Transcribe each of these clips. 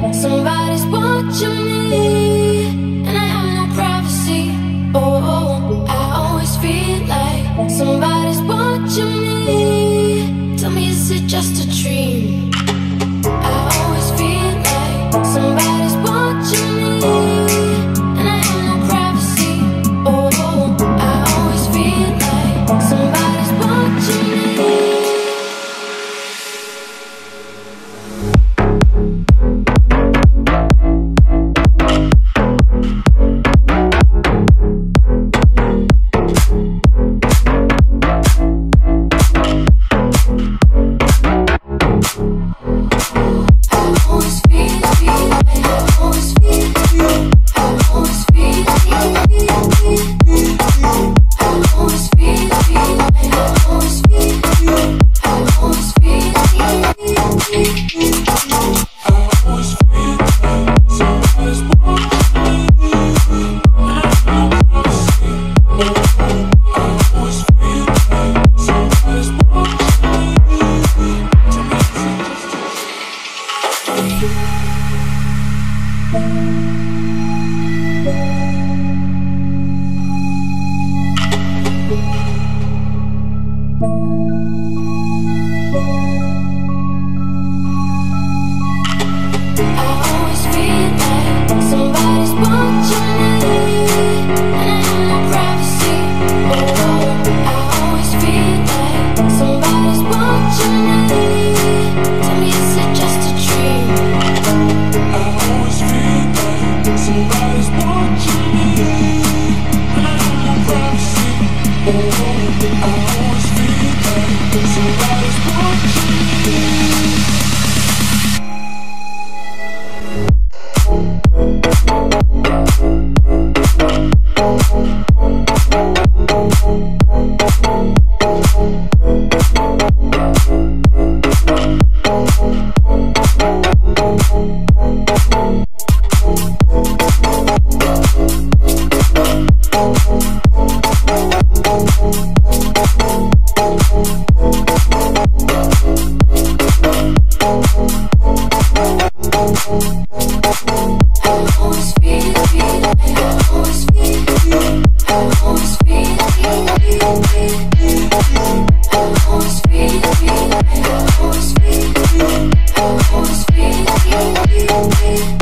Somebody me.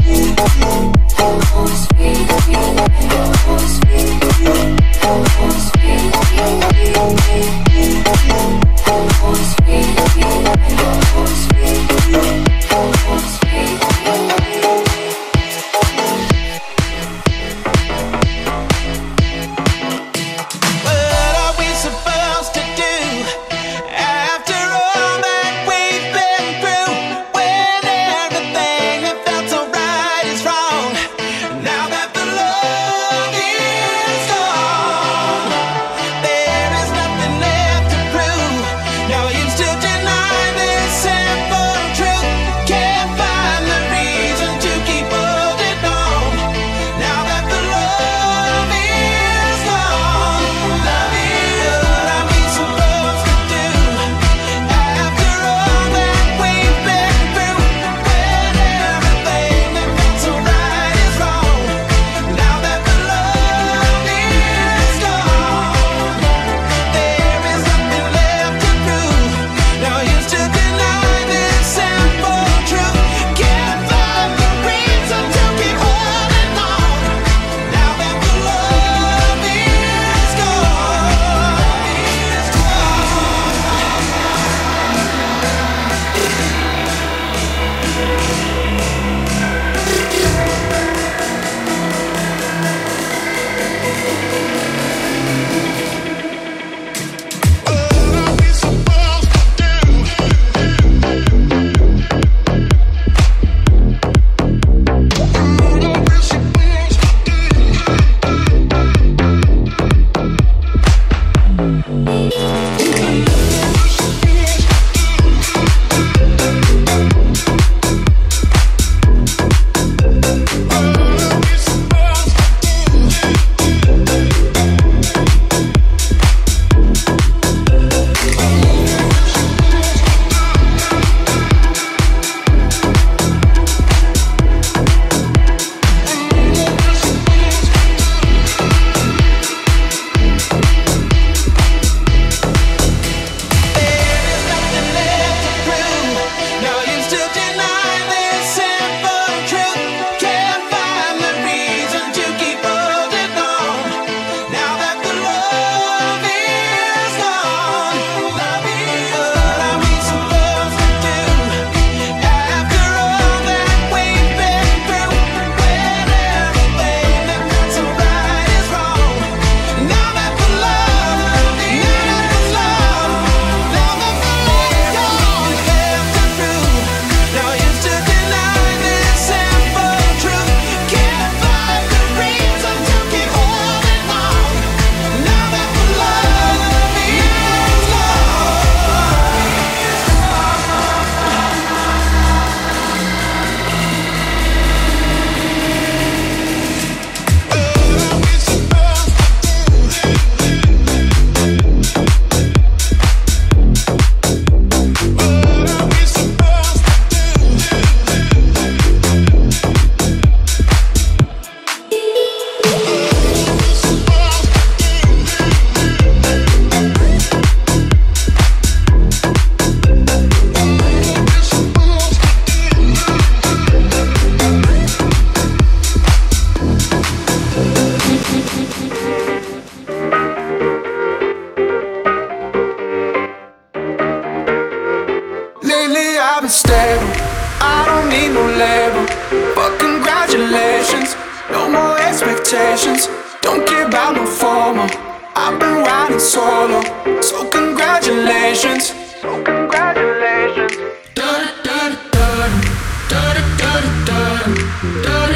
Don't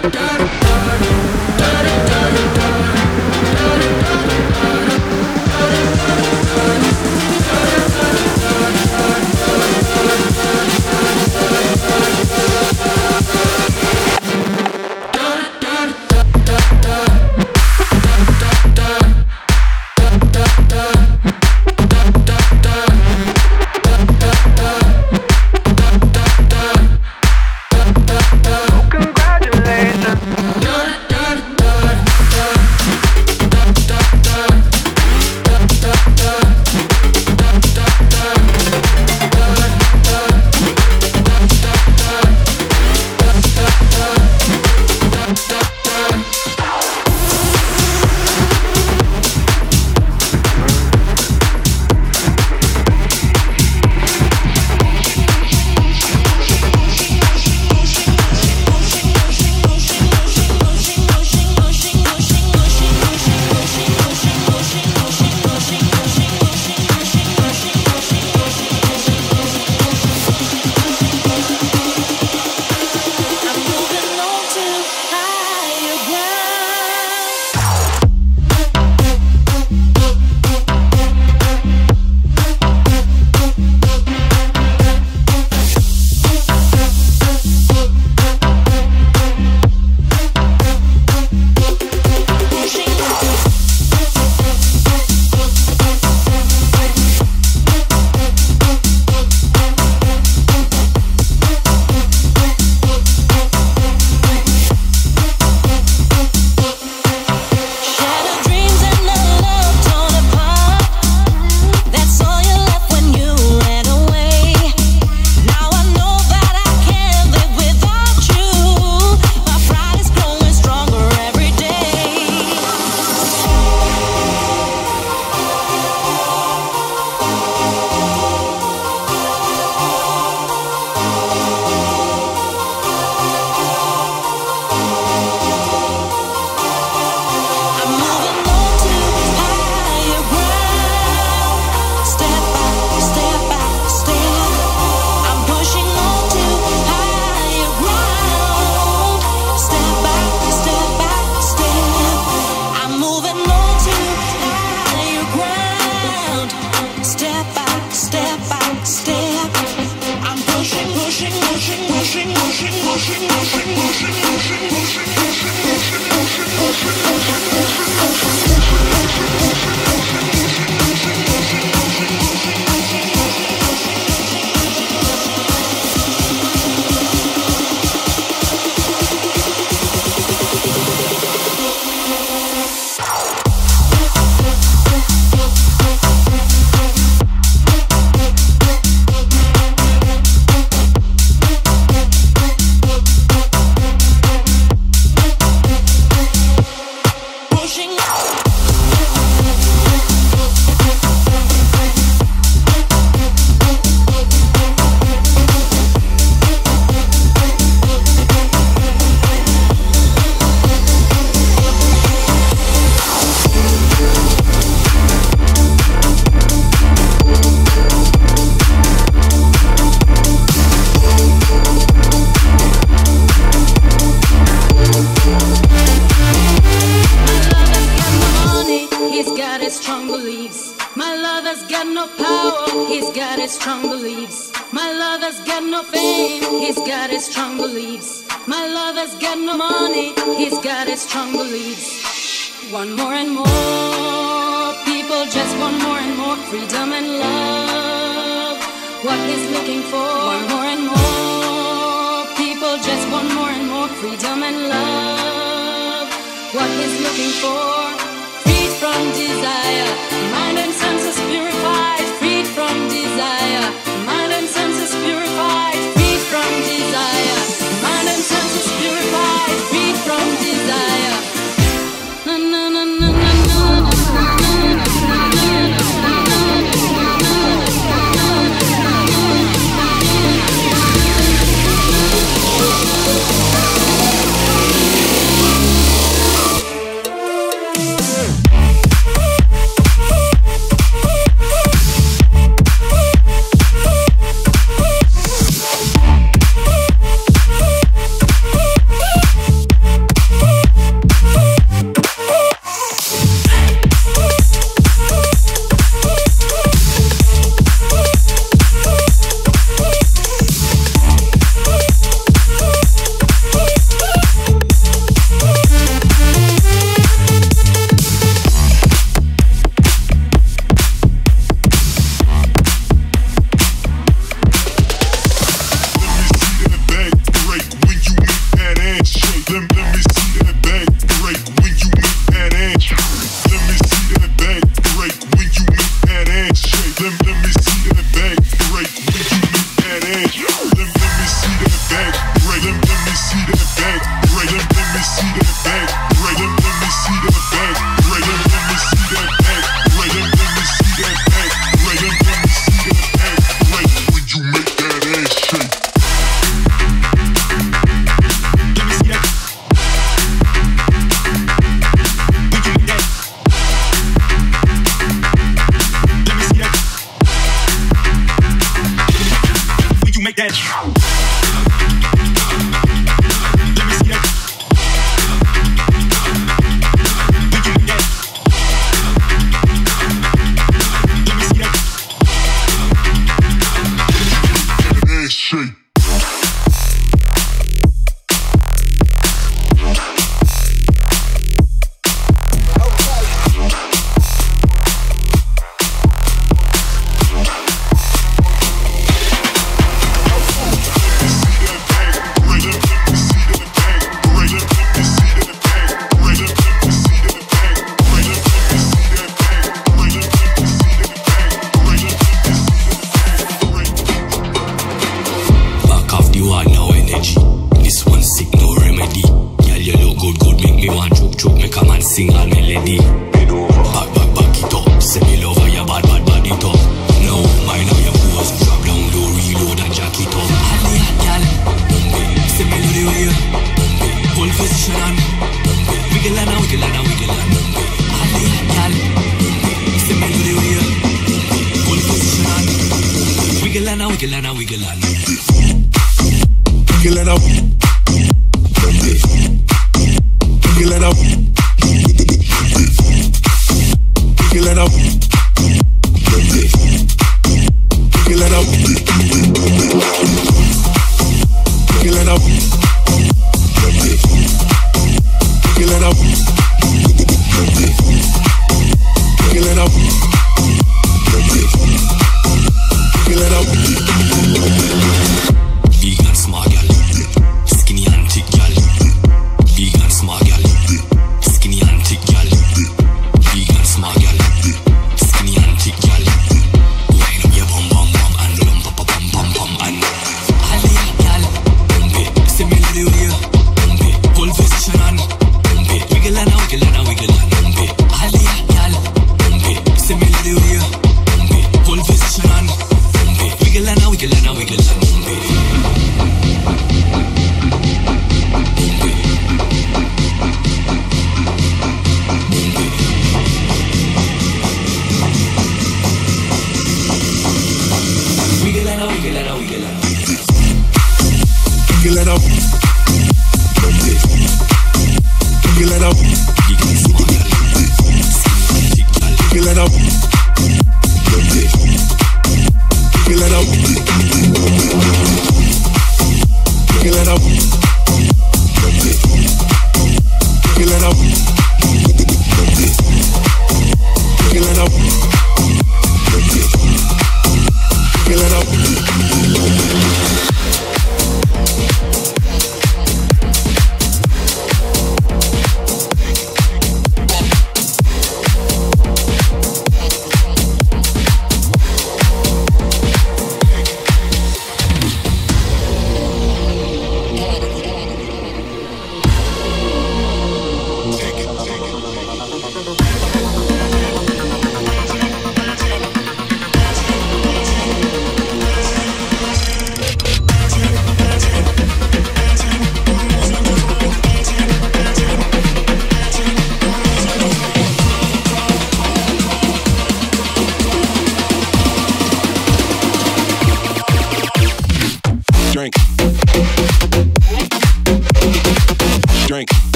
God, God. My lover's got no fame, he's got his strong beliefs. My lover's got no money, he's got his strong beliefs. One more and more people just want more and more freedom and love. What he's looking for, one more and more people just want more and more freedom and love. What he's looking for, freed from desire, mind and senses purified, freed from desire.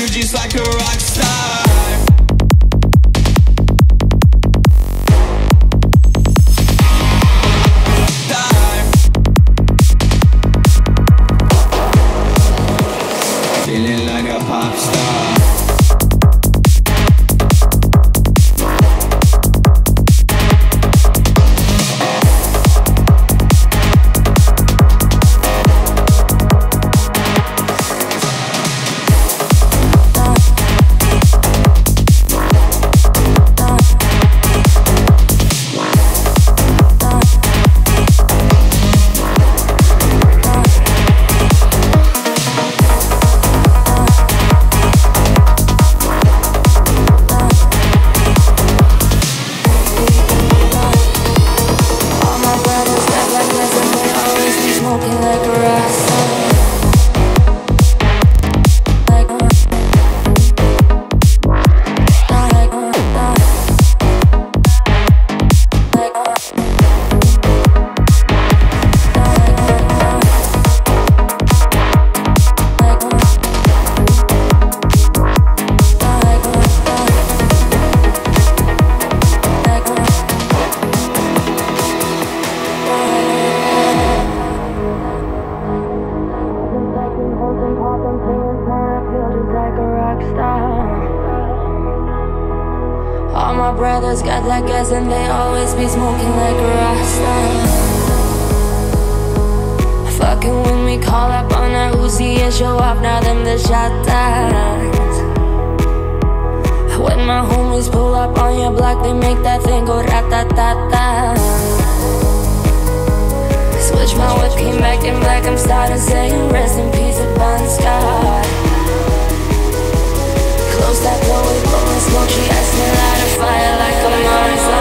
you just like a rock star. brothers got that gas and they always be smoking like Rasta. Fucking when we call up on our Uzi and show off, now them the shot down. When my homies pull up on your block, they make that thing go ratatata. Switch my whip, came back in black, I'm starting saying rest in peace upon Scott. Close that door, we blowing smoke, she asked me louder fire like a Mars.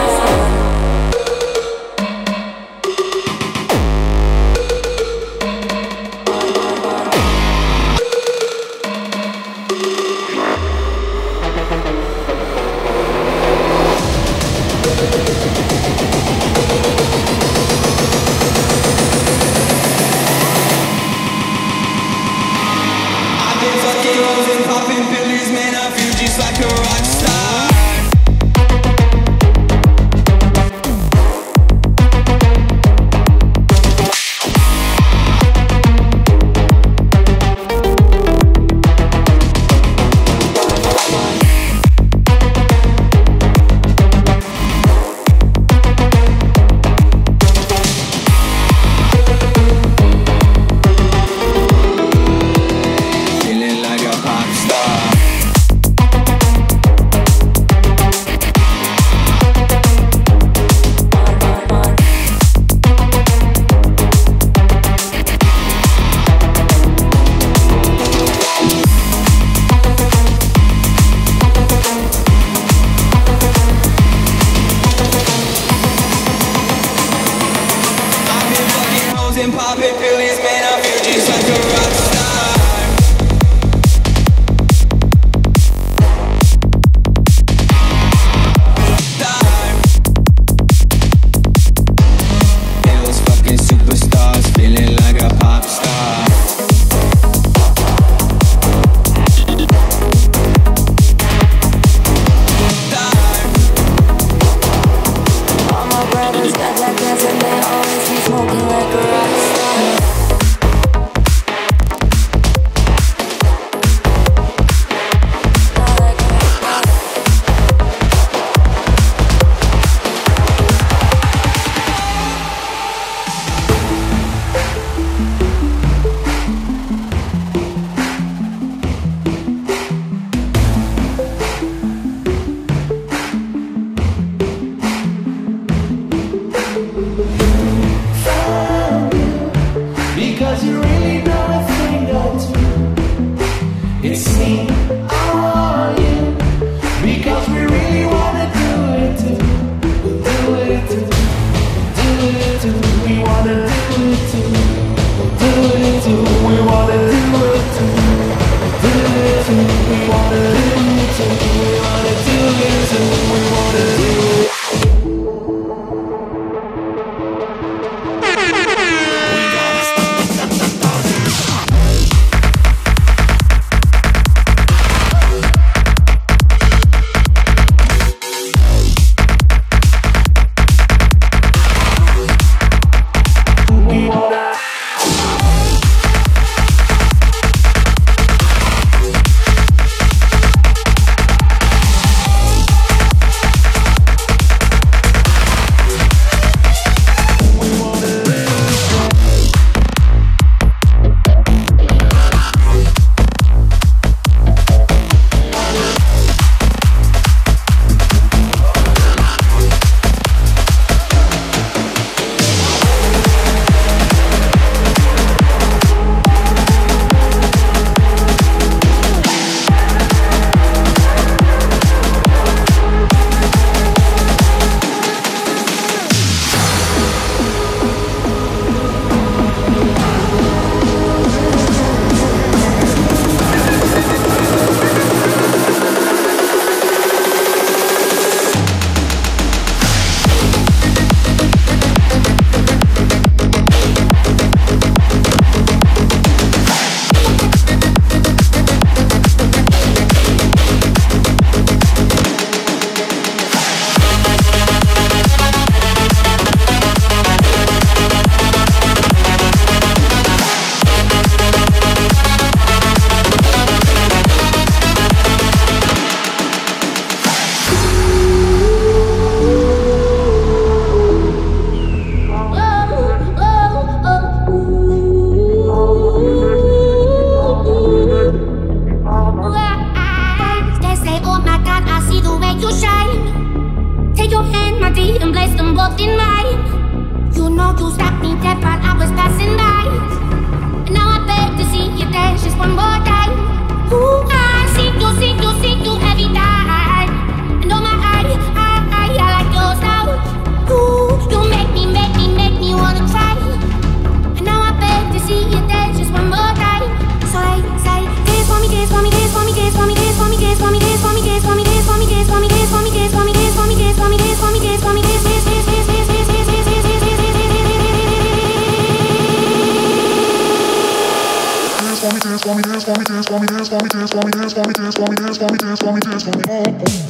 dance for me, dance for me, dance for me, dance for me, dance for me, dance for me.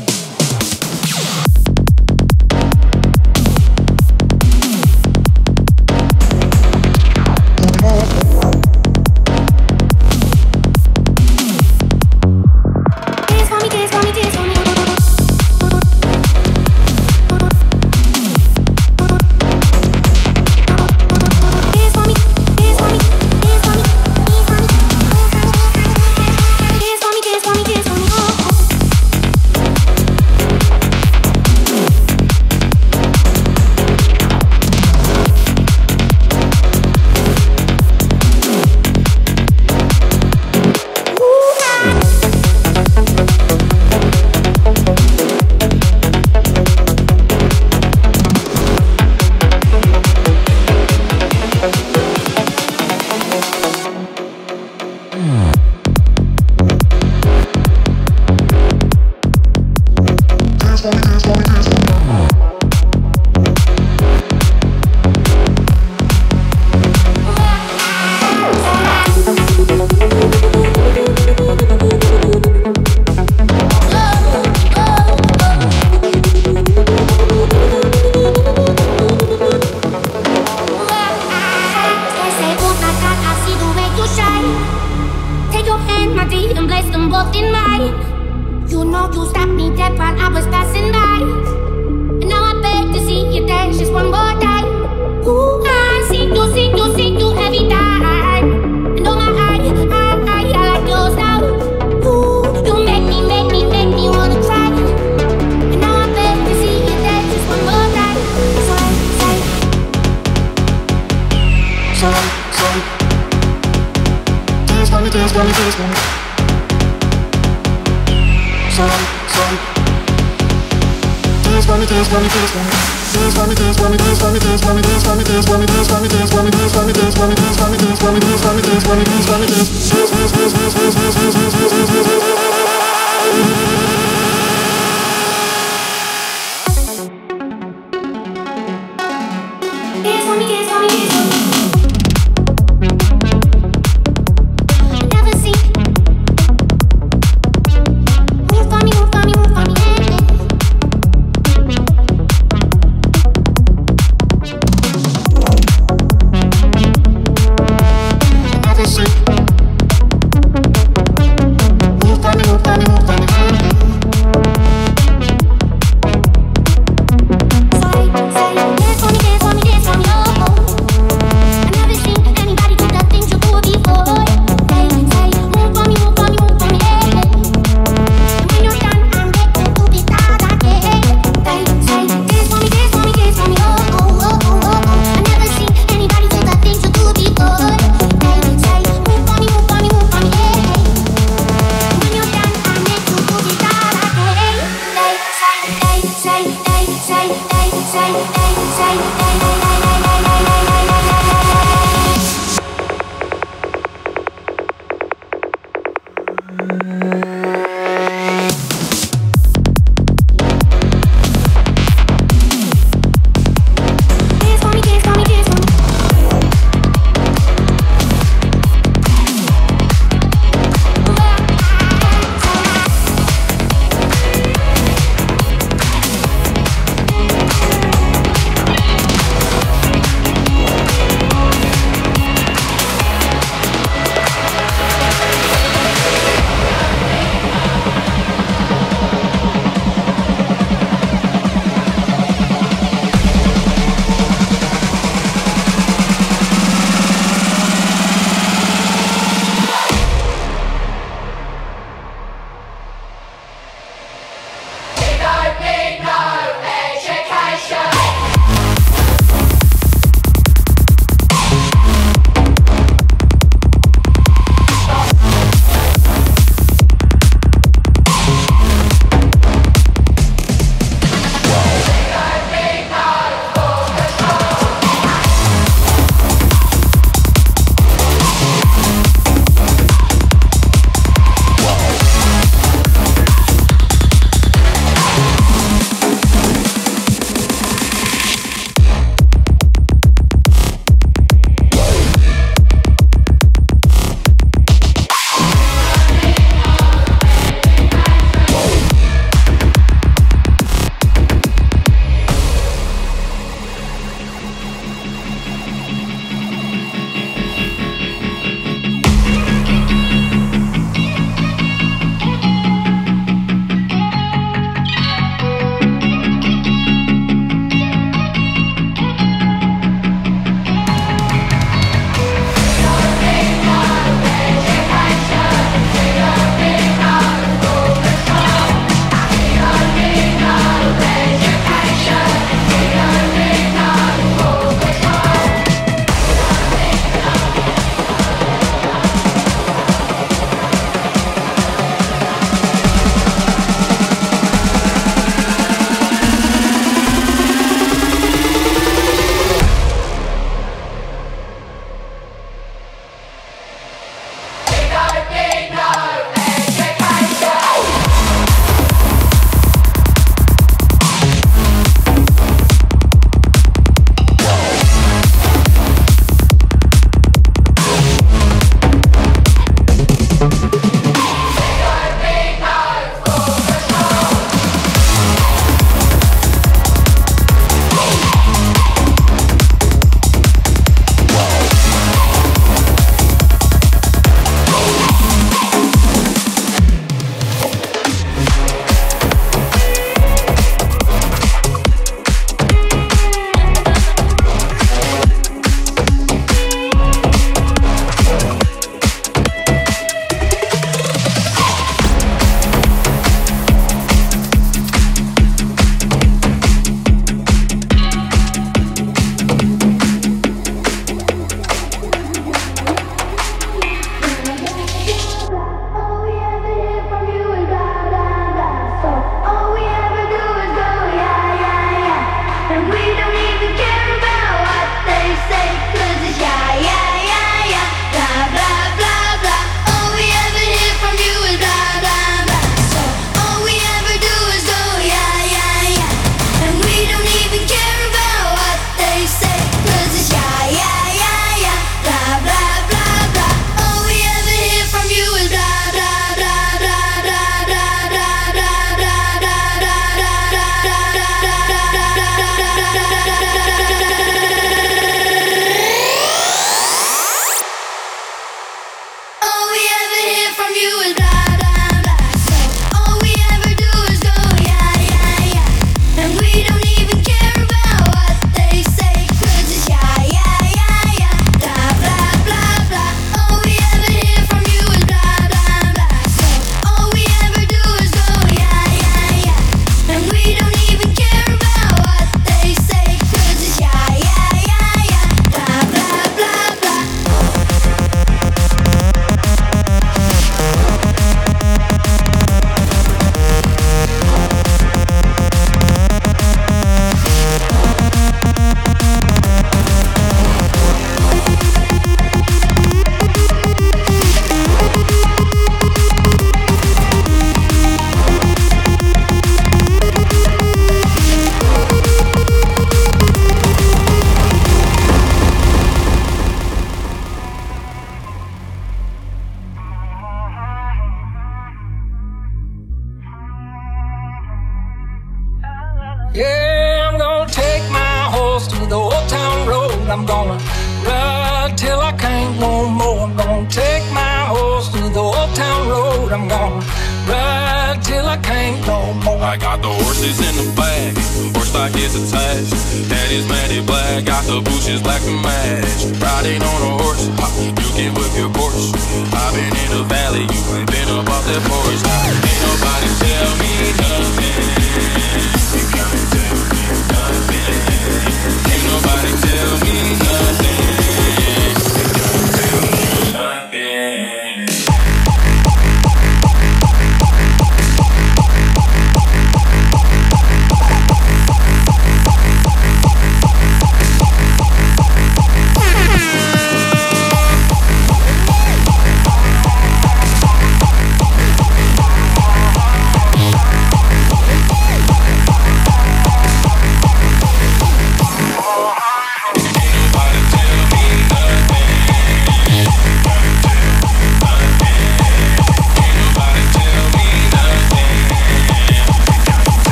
transforming, transforming, transforming.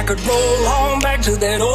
I could roll on back to that old